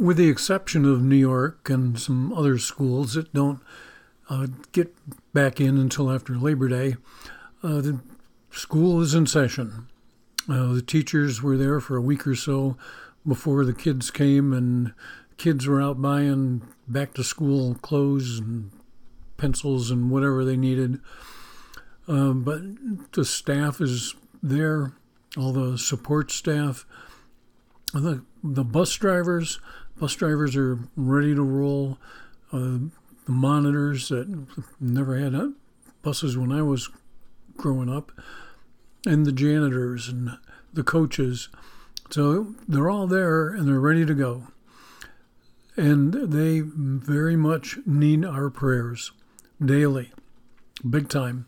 with the exception of New York and some other schools that don't uh, get back in until after Labor Day, uh, the school is in session. Uh, the teachers were there for a week or so before the kids came, and kids were out buying back to school clothes and pencils and whatever they needed. Uh, but the staff is there, all the support staff, the the bus drivers. Bus drivers are ready to roll. Uh, the monitors that never had buses when I was growing up, and the janitors and the coaches. So they're all there and they're ready to go. And they very much need our prayers daily, big time.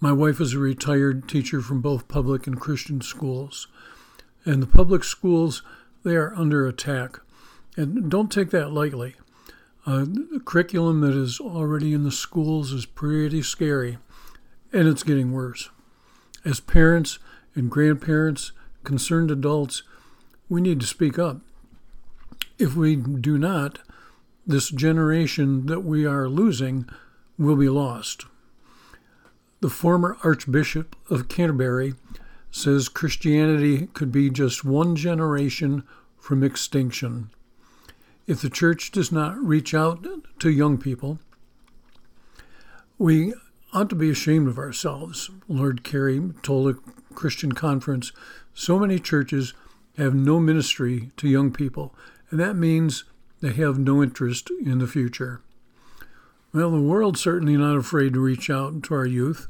My wife is a retired teacher from both public and Christian schools. And the public schools, they are under attack. And don't take that lightly. Uh, the curriculum that is already in the schools is pretty scary, and it's getting worse. As parents and grandparents, concerned adults, we need to speak up. If we do not, this generation that we are losing will be lost. The former Archbishop of Canterbury says Christianity could be just one generation from extinction. If the church does not reach out to young people, we ought to be ashamed of ourselves. Lord Carey told a Christian conference so many churches have no ministry to young people, and that means they have no interest in the future. Well, the world's certainly not afraid to reach out to our youth.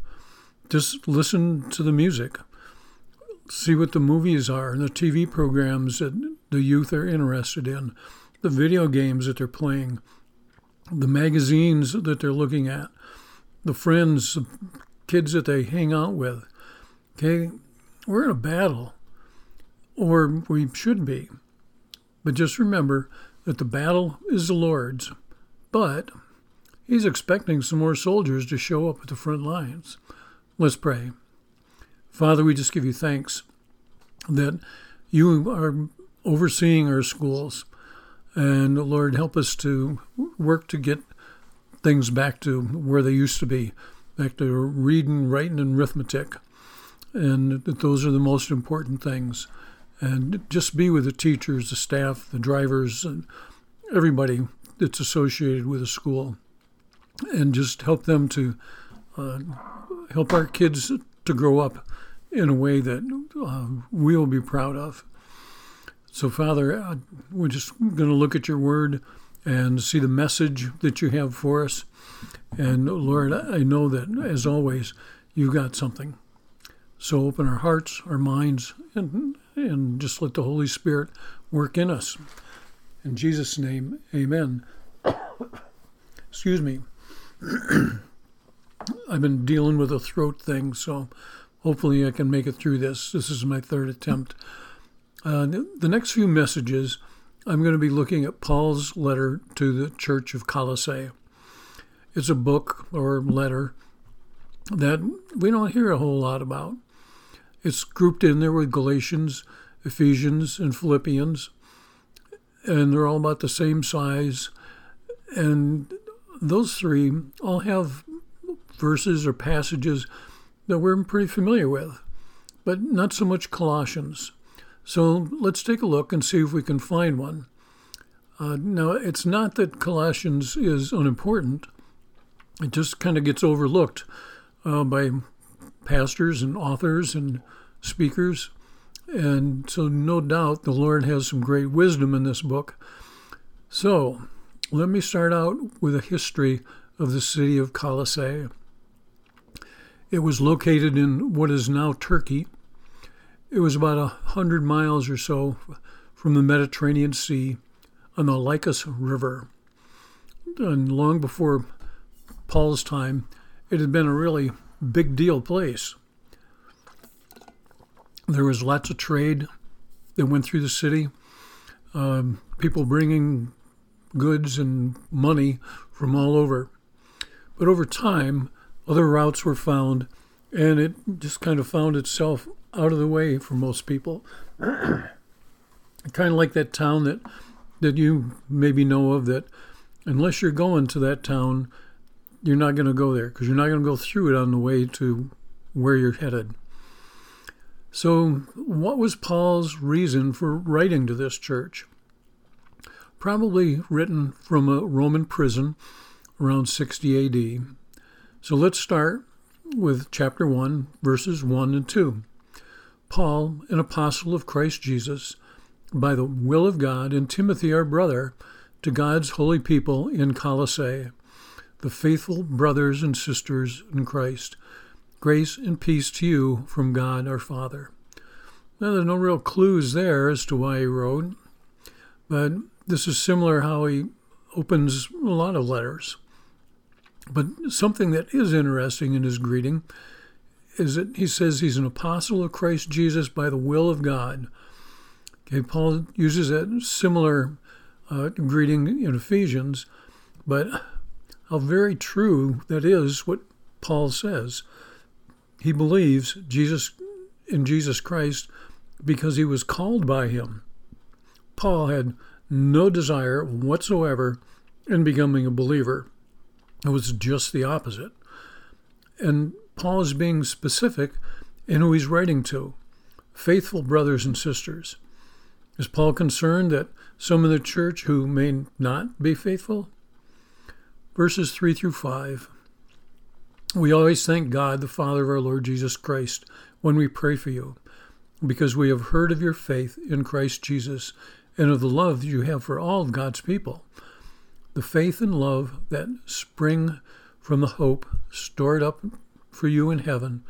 Just listen to the music. See what the movies are and the TV programs that the youth are interested in the video games that they're playing, the magazines that they're looking at, the friends, the kids that they hang out with. Okay, we're in a battle, or we should be. But just remember that the battle is the Lord's, but He's expecting some more soldiers to show up at the front lines. Let's pray. Father, we just give you thanks that you are overseeing our schools. And Lord, help us to work to get things back to where they used to be, back to reading, writing, and arithmetic. And that those are the most important things. And just be with the teachers, the staff, the drivers, and everybody that's associated with a school. And just help them to uh, help our kids to grow up in a way that uh, we'll be proud of. So, Father, uh, we're just going to look at your word and see the message that you have for us. And Lord, I know that as always, you've got something. So open our hearts, our minds, and, and just let the Holy Spirit work in us. In Jesus' name, amen. Excuse me. I've been dealing with a throat thing, so hopefully I can make it through this. This is my third attempt. Uh, the next few messages, I'm going to be looking at Paul's letter to the Church of Colossae. It's a book or letter that we don't hear a whole lot about. It's grouped in there with Galatians, Ephesians, and Philippians, and they're all about the same size. And those three all have verses or passages that we're pretty familiar with, but not so much Colossians. So let's take a look and see if we can find one. Uh, now, it's not that Colossians is unimportant, it just kind of gets overlooked uh, by pastors and authors and speakers. And so, no doubt, the Lord has some great wisdom in this book. So, let me start out with a history of the city of Colossae. It was located in what is now Turkey it was about a hundred miles or so from the Mediterranean Sea on the Lycus River. And long before Paul's time, it had been a really big deal place. There was lots of trade that went through the city, um, people bringing goods and money from all over. But over time, other routes were found, and it just kind of found itself out of the way for most people. kind of like that town that that you maybe know of that unless you're going to that town, you're not going to go there because you're not going to go through it on the way to where you're headed. So, what was Paul's reason for writing to this church? Probably written from a Roman prison around 60 AD. So, let's start with chapter 1, verses 1 and 2. Paul, an apostle of Christ Jesus, by the will of God, and Timothy, our brother, to God's holy people in Colossae, the faithful brothers and sisters in Christ. Grace and peace to you from God our Father. Now, there's no real clues there as to why he wrote, but this is similar how he opens a lot of letters. But something that is interesting in his greeting is that he says he's an apostle of Christ Jesus by the will of God. Okay, Paul uses that similar uh, greeting in Ephesians, but how very true that is what Paul says. He believes Jesus in Jesus Christ because he was called by him. Paul had no desire whatsoever in becoming a believer. It was just the opposite. And Paul is being specific in who he's writing to faithful brothers and sisters. Is Paul concerned that some in the church who may not be faithful? Verses 3 through 5. We always thank God, the Father of our Lord Jesus Christ, when we pray for you, because we have heard of your faith in Christ Jesus and of the love that you have for all God's people. The faith and love that spring from the hope stored up for you in heaven,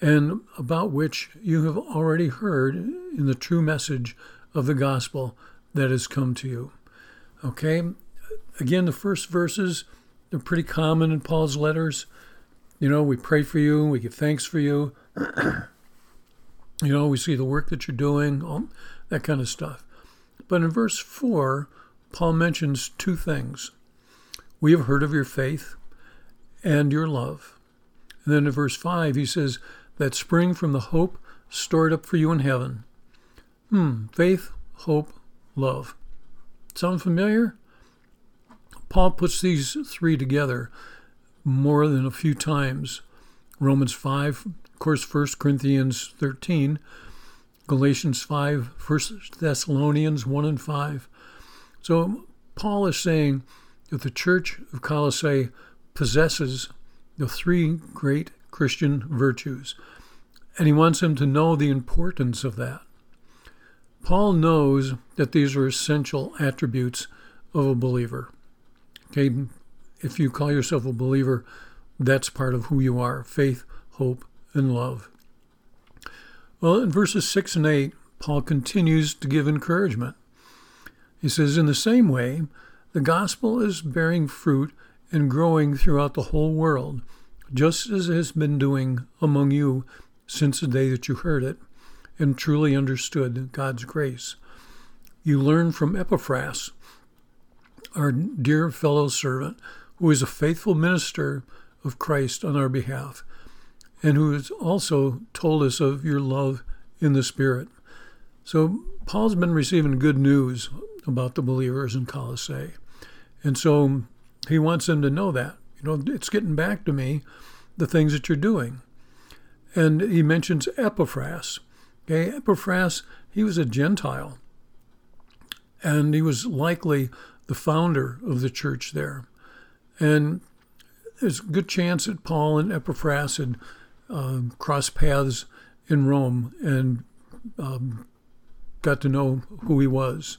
and about which you have already heard in the true message of the gospel that has come to you. Okay? Again, the first verses, they're pretty common in Paul's letters. You know, we pray for you, we give thanks for you. you know, we see the work that you're doing, all that kind of stuff. But in verse 4, Paul mentions two things. We have heard of your faith and your love. And then in verse 5, he says, that spring from the hope stored up for you in heaven. Hmm, faith, hope, love. Sound familiar? Paul puts these three together more than a few times. Romans 5, of course, 1 Corinthians 13, Galatians 5, 1 Thessalonians 1 and 5. So Paul is saying that the church of Colossae possesses the three great Christian virtues, and he wants them to know the importance of that. Paul knows that these are essential attributes of a believer. Okay, if you call yourself a believer, that's part of who you are faith, hope, and love. Well, in verses 6 and 8, Paul continues to give encouragement. He says, In the same way, the gospel is bearing fruit and growing throughout the whole world, just as it has been doing among you since the day that you heard it and truly understood God's grace. You learn from Epaphras, our dear fellow servant, who is a faithful minister of Christ on our behalf, and who has also told us of your love in the Spirit. So, Paul's been receiving good news about the believers in Colossae. And so he wants them to know that. You know, it's getting back to me, the things that you're doing. And he mentions Epaphras. Okay, Epaphras, he was a Gentile, and he was likely the founder of the church there. And there's a good chance that Paul and Epaphras had uh, crossed paths in Rome and um, got to know who he was.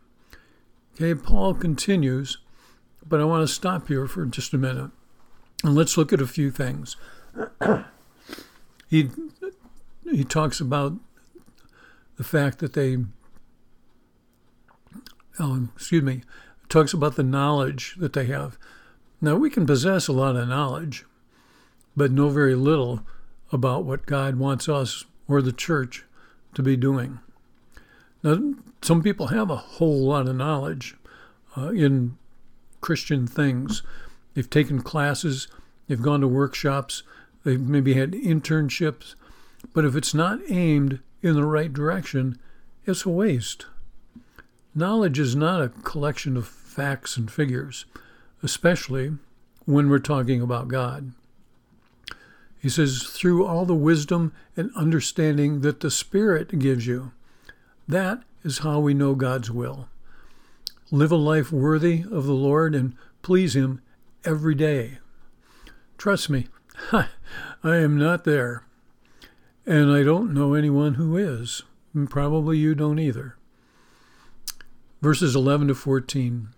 Okay, Paul continues, but I want to stop here for just a minute and let's look at a few things. he he talks about the fact that they um, excuse me, talks about the knowledge that they have. Now, we can possess a lot of knowledge, but know very little about what God wants us or the church to be doing. Now, some people have a whole lot of knowledge uh, in Christian things. They've taken classes, they've gone to workshops, they've maybe had internships, but if it's not aimed in the right direction, it's a waste. Knowledge is not a collection of facts and figures, especially when we're talking about God. He says, through all the wisdom and understanding that the Spirit gives you. That is how we know God's will. Live a life worthy of the Lord and please Him every day. Trust me, I am not there. And I don't know anyone who is. And probably you don't either. Verses 11 to 14.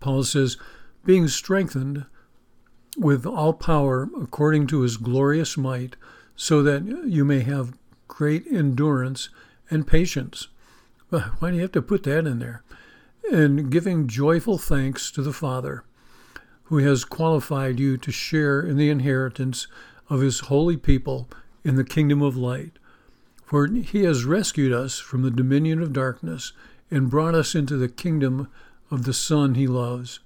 Paul says, being strengthened with all power according to his glorious might, so that you may have great endurance and patience. Why do you have to put that in there? And giving joyful thanks to the Father, who has qualified you to share in the inheritance of his holy people in the kingdom of light. For he has rescued us from the dominion of darkness and brought us into the kingdom of the Son he loves,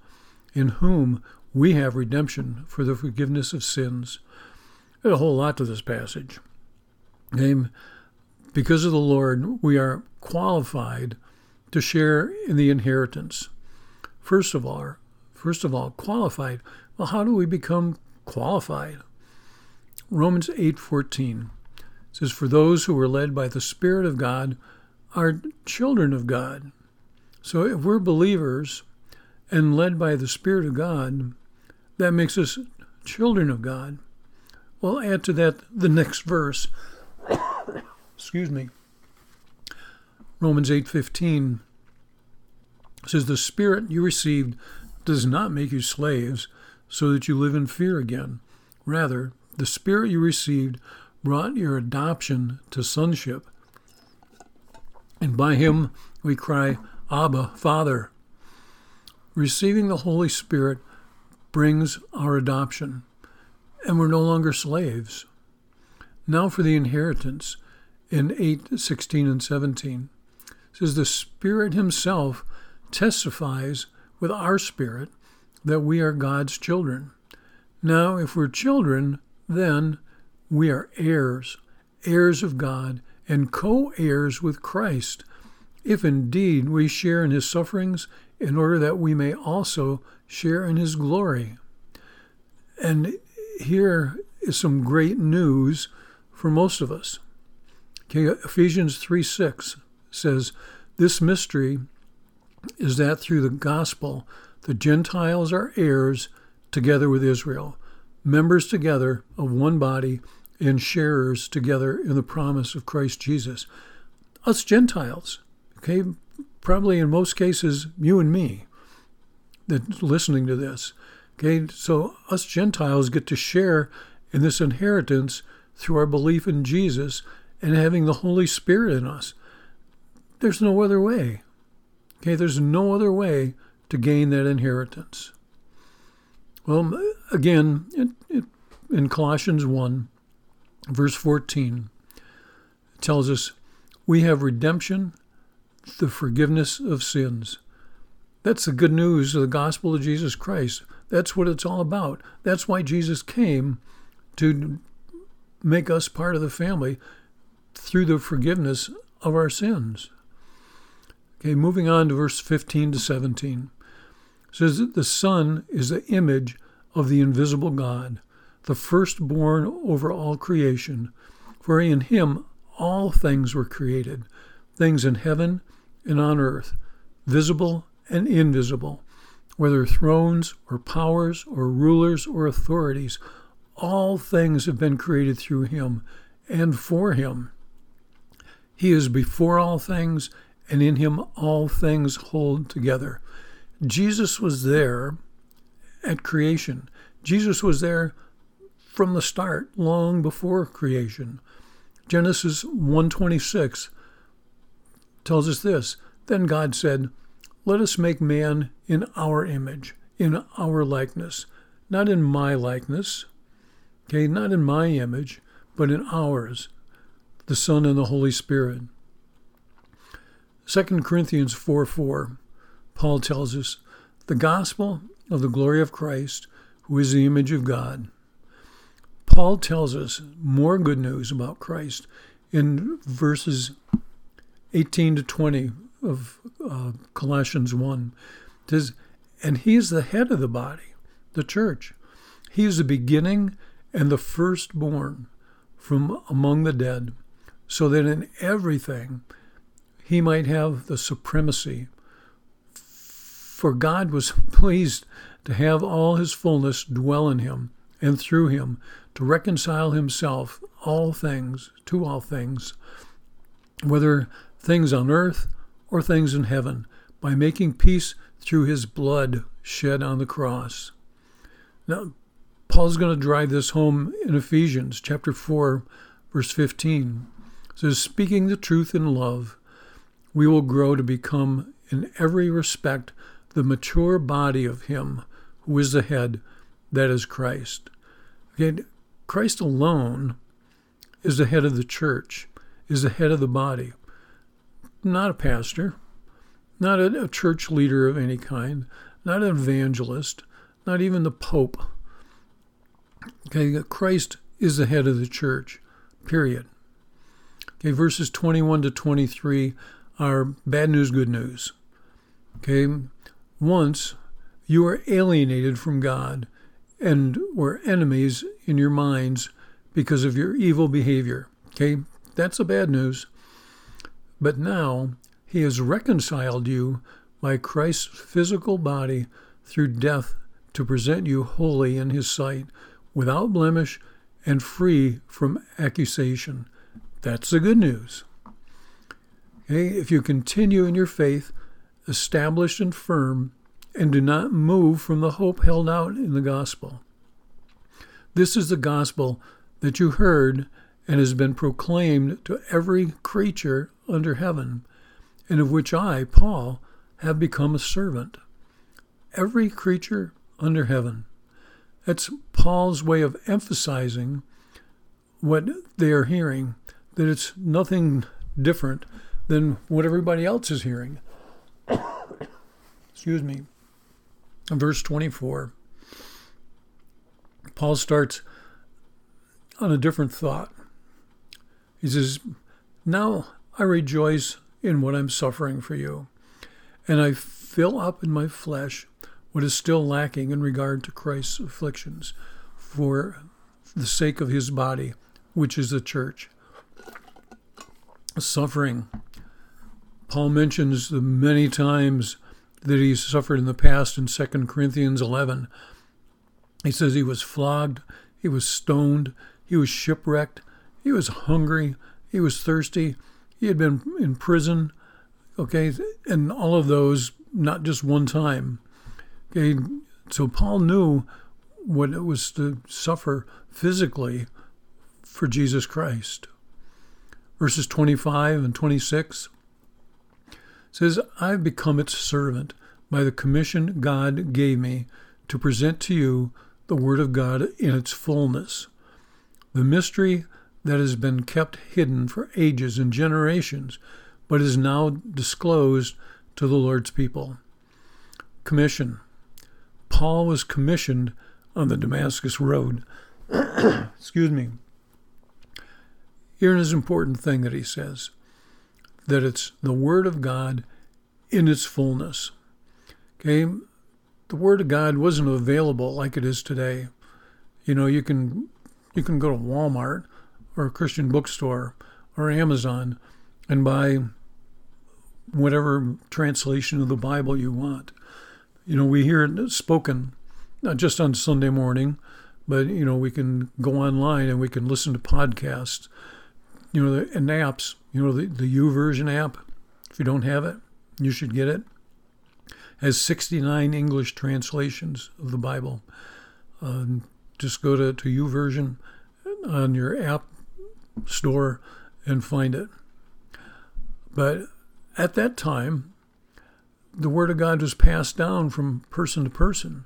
in whom we have redemption for the forgiveness of sins. There's a whole lot to this passage. And because of the Lord, we are qualified to share in the inheritance. First of all, first of all, qualified. Well, how do we become qualified? Romans 8:14 says, "For those who are led by the Spirit of God are children of God." So if we're believers and led by the Spirit of God, that makes us children of God. Well, add to that the next verse. Excuse me. Romans 8:15 says the spirit you received does not make you slaves so that you live in fear again. Rather, the spirit you received brought your adoption to sonship. And by him we cry, Abba, Father. Receiving the Holy Spirit brings our adoption, and we're no longer slaves. Now for the inheritance in 8, 16, and 17. It says, The Spirit Himself testifies with our spirit that we are God's children. Now, if we're children, then we are heirs, heirs of God, and co heirs with Christ if indeed we share in his sufferings, in order that we may also share in his glory. And here is some great news for most of us. Okay, Ephesians 3 6 says, This mystery is that through the gospel, the Gentiles are heirs together with Israel, members together of one body, and sharers together in the promise of Christ Jesus. Us Gentiles, okay, probably in most cases, you and me that listening to this. Okay, so us Gentiles get to share in this inheritance through our belief in Jesus and having the Holy Spirit in us. There's no other way. Okay, there's no other way to gain that inheritance. Well, again, it, it, in Colossians 1, verse 14, it tells us, We have redemption the forgiveness of sins. That's the good news of the gospel of Jesus Christ. That's what it's all about. That's why Jesus came to make us part of the family through the forgiveness of our sins. Okay, moving on to verse 15 to 17. It says that the Son is the image of the invisible God, the firstborn over all creation. For in him all things were created, things in heaven and on earth, visible and invisible, whether thrones or powers or rulers or authorities, all things have been created through him and for him. He is before all things, and in him all things hold together. Jesus was there at creation. Jesus was there from the start, long before creation. Genesis 126 tells us this Then God said, let us make man in our image, in our likeness, not in my likeness, okay, not in my image, but in ours, the Son and the Holy Spirit. 2 Corinthians 4 4, Paul tells us, the gospel of the glory of Christ, who is the image of God. Paul tells us more good news about Christ in verses 18 to 20 of uh, Colossians 1. It says, and he is the head of the body, the church. He is the beginning and the firstborn from among the dead, so that in everything he might have the supremacy. For God was pleased to have all his fullness dwell in him, and through him to reconcile himself all things to all things, whether things on earth or things in heaven, by making peace through his blood shed on the cross. Now, Paul's going to drive this home in Ephesians chapter 4, verse 15. Says, Speaking the truth in love, we will grow to become, in every respect, the mature body of Him who is the head, that is Christ. Again, Christ alone is the head of the church, is the head of the body, not a pastor, not a, a church leader of any kind, not an evangelist, not even the Pope. Okay, Christ is the head of the church, period. Okay, verses 21 to 23 are bad news, good news. Okay, once you were alienated from God and were enemies in your minds because of your evil behavior. Okay, that's the bad news. But now he has reconciled you by Christ's physical body through death to present you holy in his sight, without blemish and free from accusation. That's the good news. Okay? If you continue in your faith, established and firm, and do not move from the hope held out in the gospel. This is the gospel that you heard and has been proclaimed to every creature under heaven, and of which I, Paul, have become a servant. Every creature under heaven. That's Paul's way of emphasizing what they are hearing, that it's nothing different than what everybody else is hearing. Excuse me. Verse 24. Paul starts on a different thought. He says, Now I rejoice in what I'm suffering for you, and I fill up in my flesh what is still lacking in regard to Christ's afflictions for the sake of his body, which is the church. Suffering. Paul mentions the many times that he suffered in the past in 2 Corinthians 11. He says he was flogged, he was stoned, he was shipwrecked, he was hungry, he was thirsty, he had been in prison, okay, and all of those not just one time. Okay, so Paul knew what it was to suffer physically for Jesus Christ. Verses 25 and 26 says, I've become its servant by the commission God gave me to present to you the Word of God in its fullness. The mystery that has been kept hidden for ages and generations, but is now disclosed to the Lord's people. Commission. Paul was commissioned on the Damascus Road. Excuse me. Here is an important thing that he says that it's the Word of God in its fullness. Okay? The Word of God wasn't available like it is today. You know, you can you can go to Walmart or a Christian bookstore or Amazon and buy whatever translation of the Bible you want. You know, we hear it spoken not just on Sunday morning, but you know, we can go online and we can listen to podcasts. You know, and apps. You know, the the YouVersion app. If you don't have it, you should get it. Has 69 English translations of the Bible. Um, just go to to U YouVersion on your app store and find it. But at that time, the Word of God was passed down from person to person,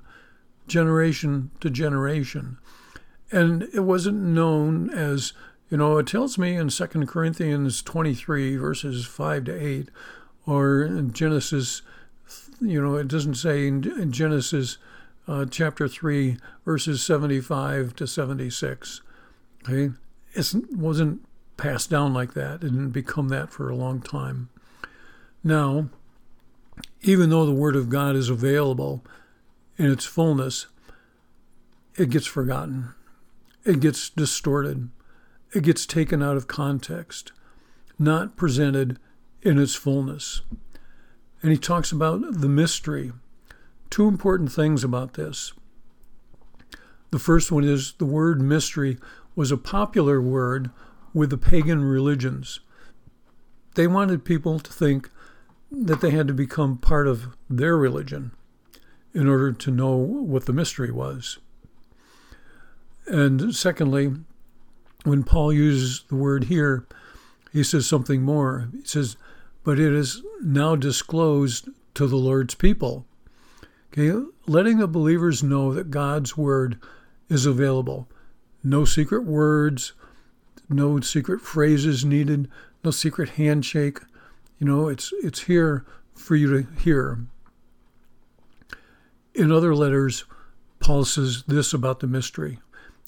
generation to generation. And it wasn't known as, you know, it tells me in 2 Corinthians 23, verses 5 to 8, or in Genesis, you know, it doesn't say in Genesis uh, chapter 3, verses 75 to 76. Okay? It wasn't passed down like that. It didn't become that for a long time. Now, even though the Word of God is available in its fullness, it gets forgotten. It gets distorted. It gets taken out of context, not presented in its fullness. And he talks about the mystery. Two important things about this. The first one is the word mystery was a popular word with the pagan religions. They wanted people to think that they had to become part of their religion in order to know what the mystery was. And secondly, when Paul uses the word here, he says something more. He says, But it is now disclosed to the Lord's people. Okay, letting the believers know that God's word is available. No secret words, no secret phrases needed, no secret handshake. You know, it's it's here for you to hear. In other letters, Paul says this about the mystery.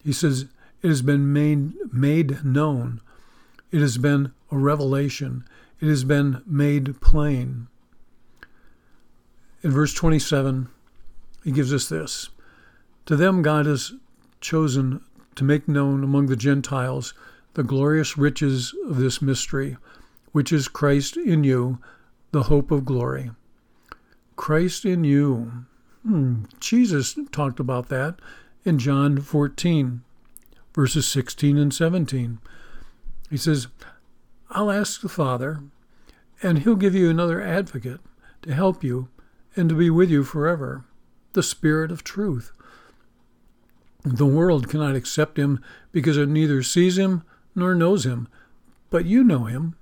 He says, It has been made, made known. It has been a revelation. It has been made plain. In verse 27, he gives us this To them, God has chosen to make known among the Gentiles the glorious riches of this mystery, which is Christ in you, the hope of glory. Christ in you. Hmm. Jesus talked about that in John 14, verses 16 and 17. He says, I'll ask the Father, and he'll give you another advocate to help you and to be with you forever, the Spirit of truth. The world cannot accept him because it neither sees him nor knows him, but you know him,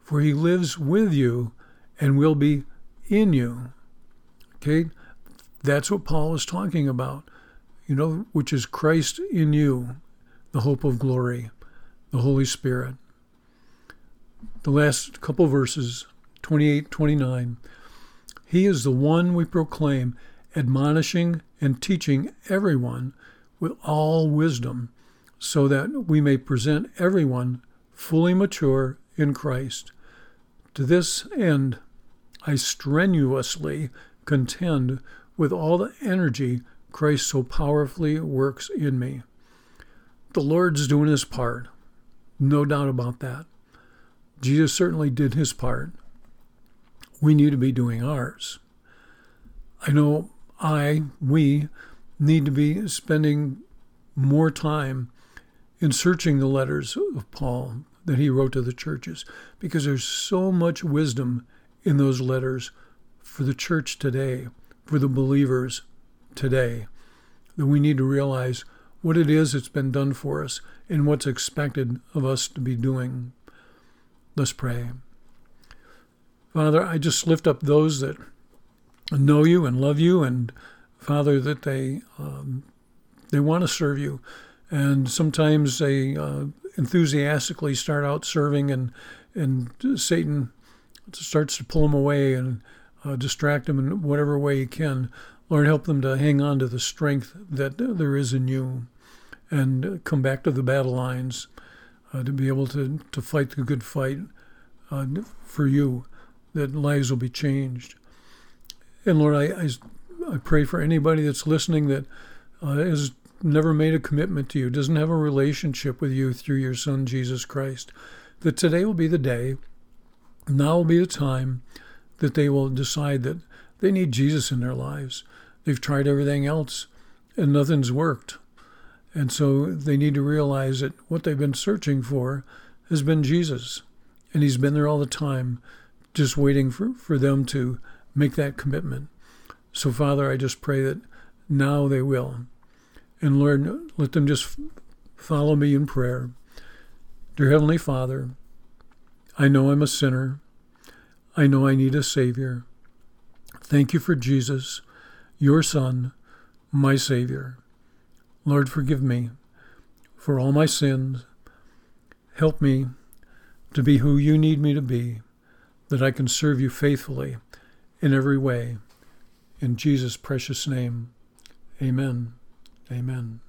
for he lives with you and will be in you. Okay? That's what Paul is talking about, you know, which is Christ in you, the hope of glory, the Holy Spirit. The last couple verses, 28 29. He is the one we proclaim, admonishing and teaching everyone with all wisdom, so that we may present everyone fully mature in Christ. To this end, I strenuously contend with all the energy Christ so powerfully works in me. The Lord's doing his part, no doubt about that. Jesus certainly did his part. We need to be doing ours. I know I, we, need to be spending more time in searching the letters of Paul that he wrote to the churches because there's so much wisdom in those letters for the church today, for the believers today, that we need to realize what it is that's been done for us and what's expected of us to be doing. Let's pray. Father, I just lift up those that know you and love you and Father, that they um, they want to serve you, and sometimes they uh, enthusiastically start out serving, and and Satan starts to pull them away and uh, distract them in whatever way he can. Lord, help them to hang on to the strength that there is in you, and come back to the battle lines uh, to be able to to fight the good fight uh, for you, that lives will be changed. And Lord, I, I I pray for anybody that's listening that uh, has never made a commitment to you, doesn't have a relationship with you through your Son, Jesus Christ, that today will be the day, now will be the time that they will decide that they need Jesus in their lives. They've tried everything else and nothing's worked. And so they need to realize that what they've been searching for has been Jesus. And he's been there all the time, just waiting for, for them to make that commitment. So, Father, I just pray that now they will. And Lord, let them just follow me in prayer. Dear Heavenly Father, I know I'm a sinner. I know I need a Savior. Thank you for Jesus, your Son, my Savior. Lord, forgive me for all my sins. Help me to be who you need me to be, that I can serve you faithfully in every way. In Jesus' precious name, amen. Amen.